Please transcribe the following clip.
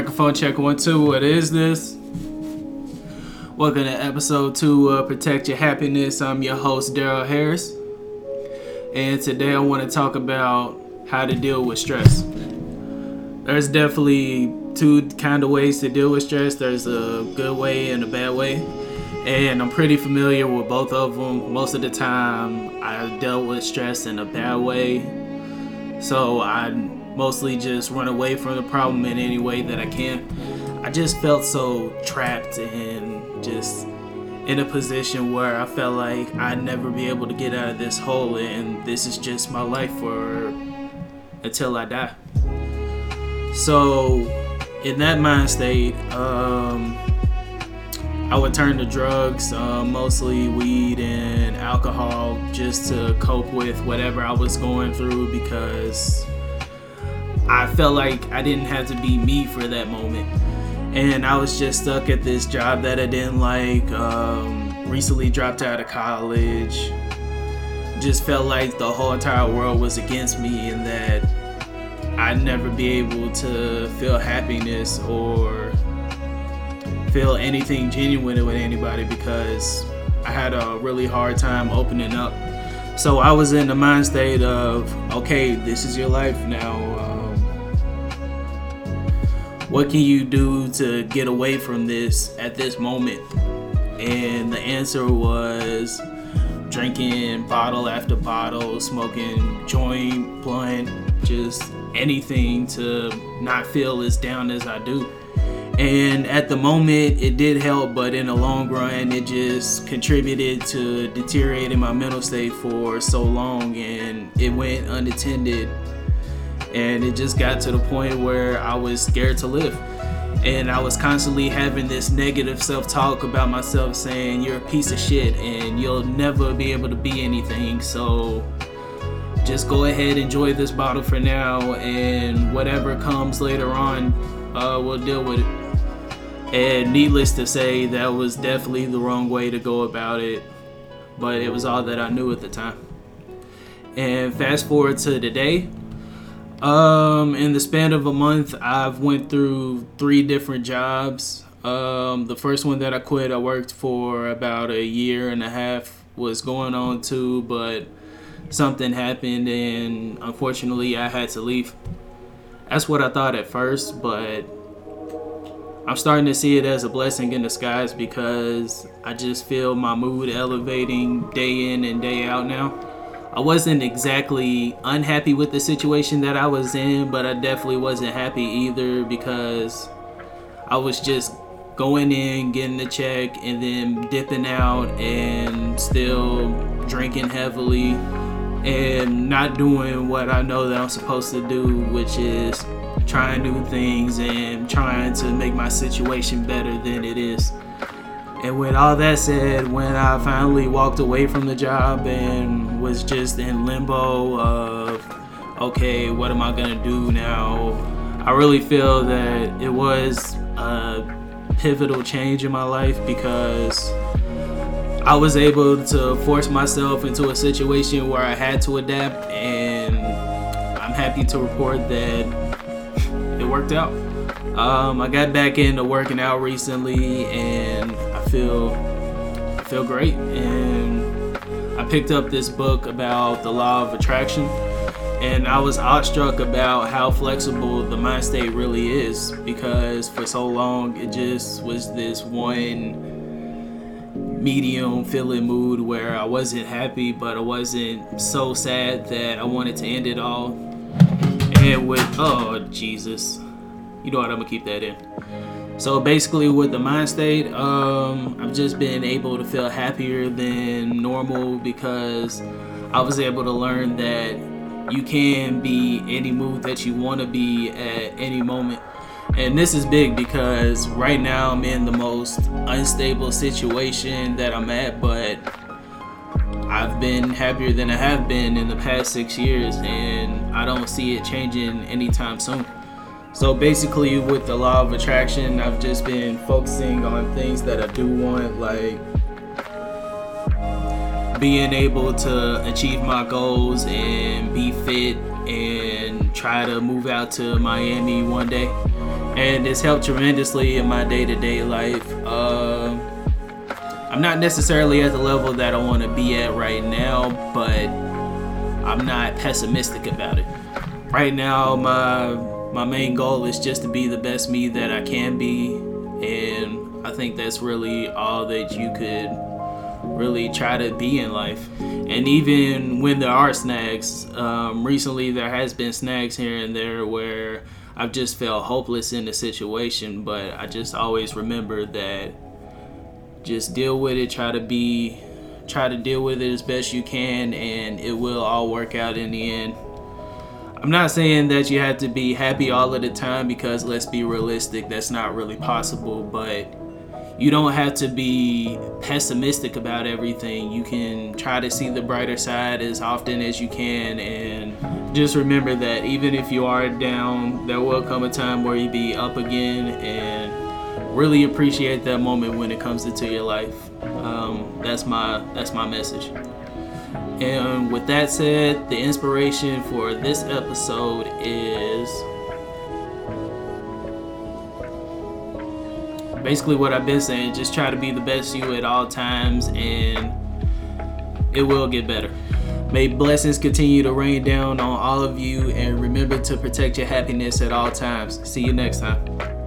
Microphone check one, two. What is this? Welcome to episode two of Protect Your Happiness. I'm your host, Daryl Harris. And today I want to talk about how to deal with stress. There's definitely two kind of ways to deal with stress. There's a good way and a bad way. And I'm pretty familiar with both of them. Most of the time, I dealt with stress in a bad way. So I mostly just run away from the problem in any way that I can. I just felt so trapped and just in a position where I felt like I'd never be able to get out of this hole, and this is just my life for until I die. So, in that mind state, um, I would turn to drugs, uh, mostly weed and alcohol, just to cope with whatever I was going through because I felt like I didn't have to be me for that moment. And I was just stuck at this job that I didn't like. Um, recently dropped out of college. Just felt like the whole entire world was against me and that I'd never be able to feel happiness or feel anything genuine with anybody because I had a really hard time opening up. So I was in the mind state of, okay, this is your life now what can you do to get away from this at this moment? And the answer was drinking bottle after bottle, smoking joint, blunt, just anything to not feel as down as I do. And at the moment, it did help, but in the long run, it just contributed to deteriorating my mental state for so long, and it went unattended and it just got to the point where I was scared to live. And I was constantly having this negative self talk about myself saying, You're a piece of shit and you'll never be able to be anything. So just go ahead, enjoy this bottle for now, and whatever comes later on, uh, we'll deal with it. And needless to say, that was definitely the wrong way to go about it, but it was all that I knew at the time. And fast forward to today, um, in the span of a month, I've went through three different jobs. Um, the first one that I quit, I worked for about a year and a half. Was going on two, but something happened, and unfortunately, I had to leave. That's what I thought at first, but I'm starting to see it as a blessing in disguise because I just feel my mood elevating day in and day out now. I wasn't exactly unhappy with the situation that I was in, but I definitely wasn't happy either because I was just going in, getting the check, and then dipping out and still drinking heavily and not doing what I know that I'm supposed to do, which is trying new things and trying to make my situation better than it is. And with all that said, when I finally walked away from the job and was just in limbo of, okay, what am I gonna do now? I really feel that it was a pivotal change in my life because I was able to force myself into a situation where I had to adapt, and I'm happy to report that it worked out. Um, I got back into working out recently, and feel I feel great. And I picked up this book about the law of attraction. And I was awestruck about how flexible the mind state really is because for so long it just was this one medium feeling mood where I wasn't happy but I wasn't so sad that I wanted to end it all. And with oh Jesus. You know what? I'm gonna keep that in so basically, with the mind state, um, I've just been able to feel happier than normal because I was able to learn that you can be any mood that you want to be at any moment. And this is big because right now I'm in the most unstable situation that I'm at, but I've been happier than I have been in the past six years, and I don't see it changing anytime soon. So basically, with the law of attraction, I've just been focusing on things that I do want, like being able to achieve my goals and be fit and try to move out to Miami one day. and it's helped tremendously in my day-to-day life. Uh, I'm not necessarily at the level that I want to be at right now, but I'm not pessimistic about it. Right now, my my main goal is just to be the best me that I can be, and I think that's really all that you could really try to be in life. And even when there are snags, um, recently there has been snags here and there where I've just felt hopeless in the situation, but I just always remember that just deal with it, try to be try to deal with it as best you can and it will all work out in the end. I'm not saying that you have to be happy all of the time because let's be realistic, that's not really possible, but you don't have to be pessimistic about everything. You can try to see the brighter side as often as you can and just remember that even if you are down, there will come a time where you be up again and really appreciate that moment when it comes into your life. Um, that's my that's my message. And with that said, the inspiration for this episode is basically what I've been saying. Just try to be the best you at all times, and it will get better. May blessings continue to rain down on all of you, and remember to protect your happiness at all times. See you next time.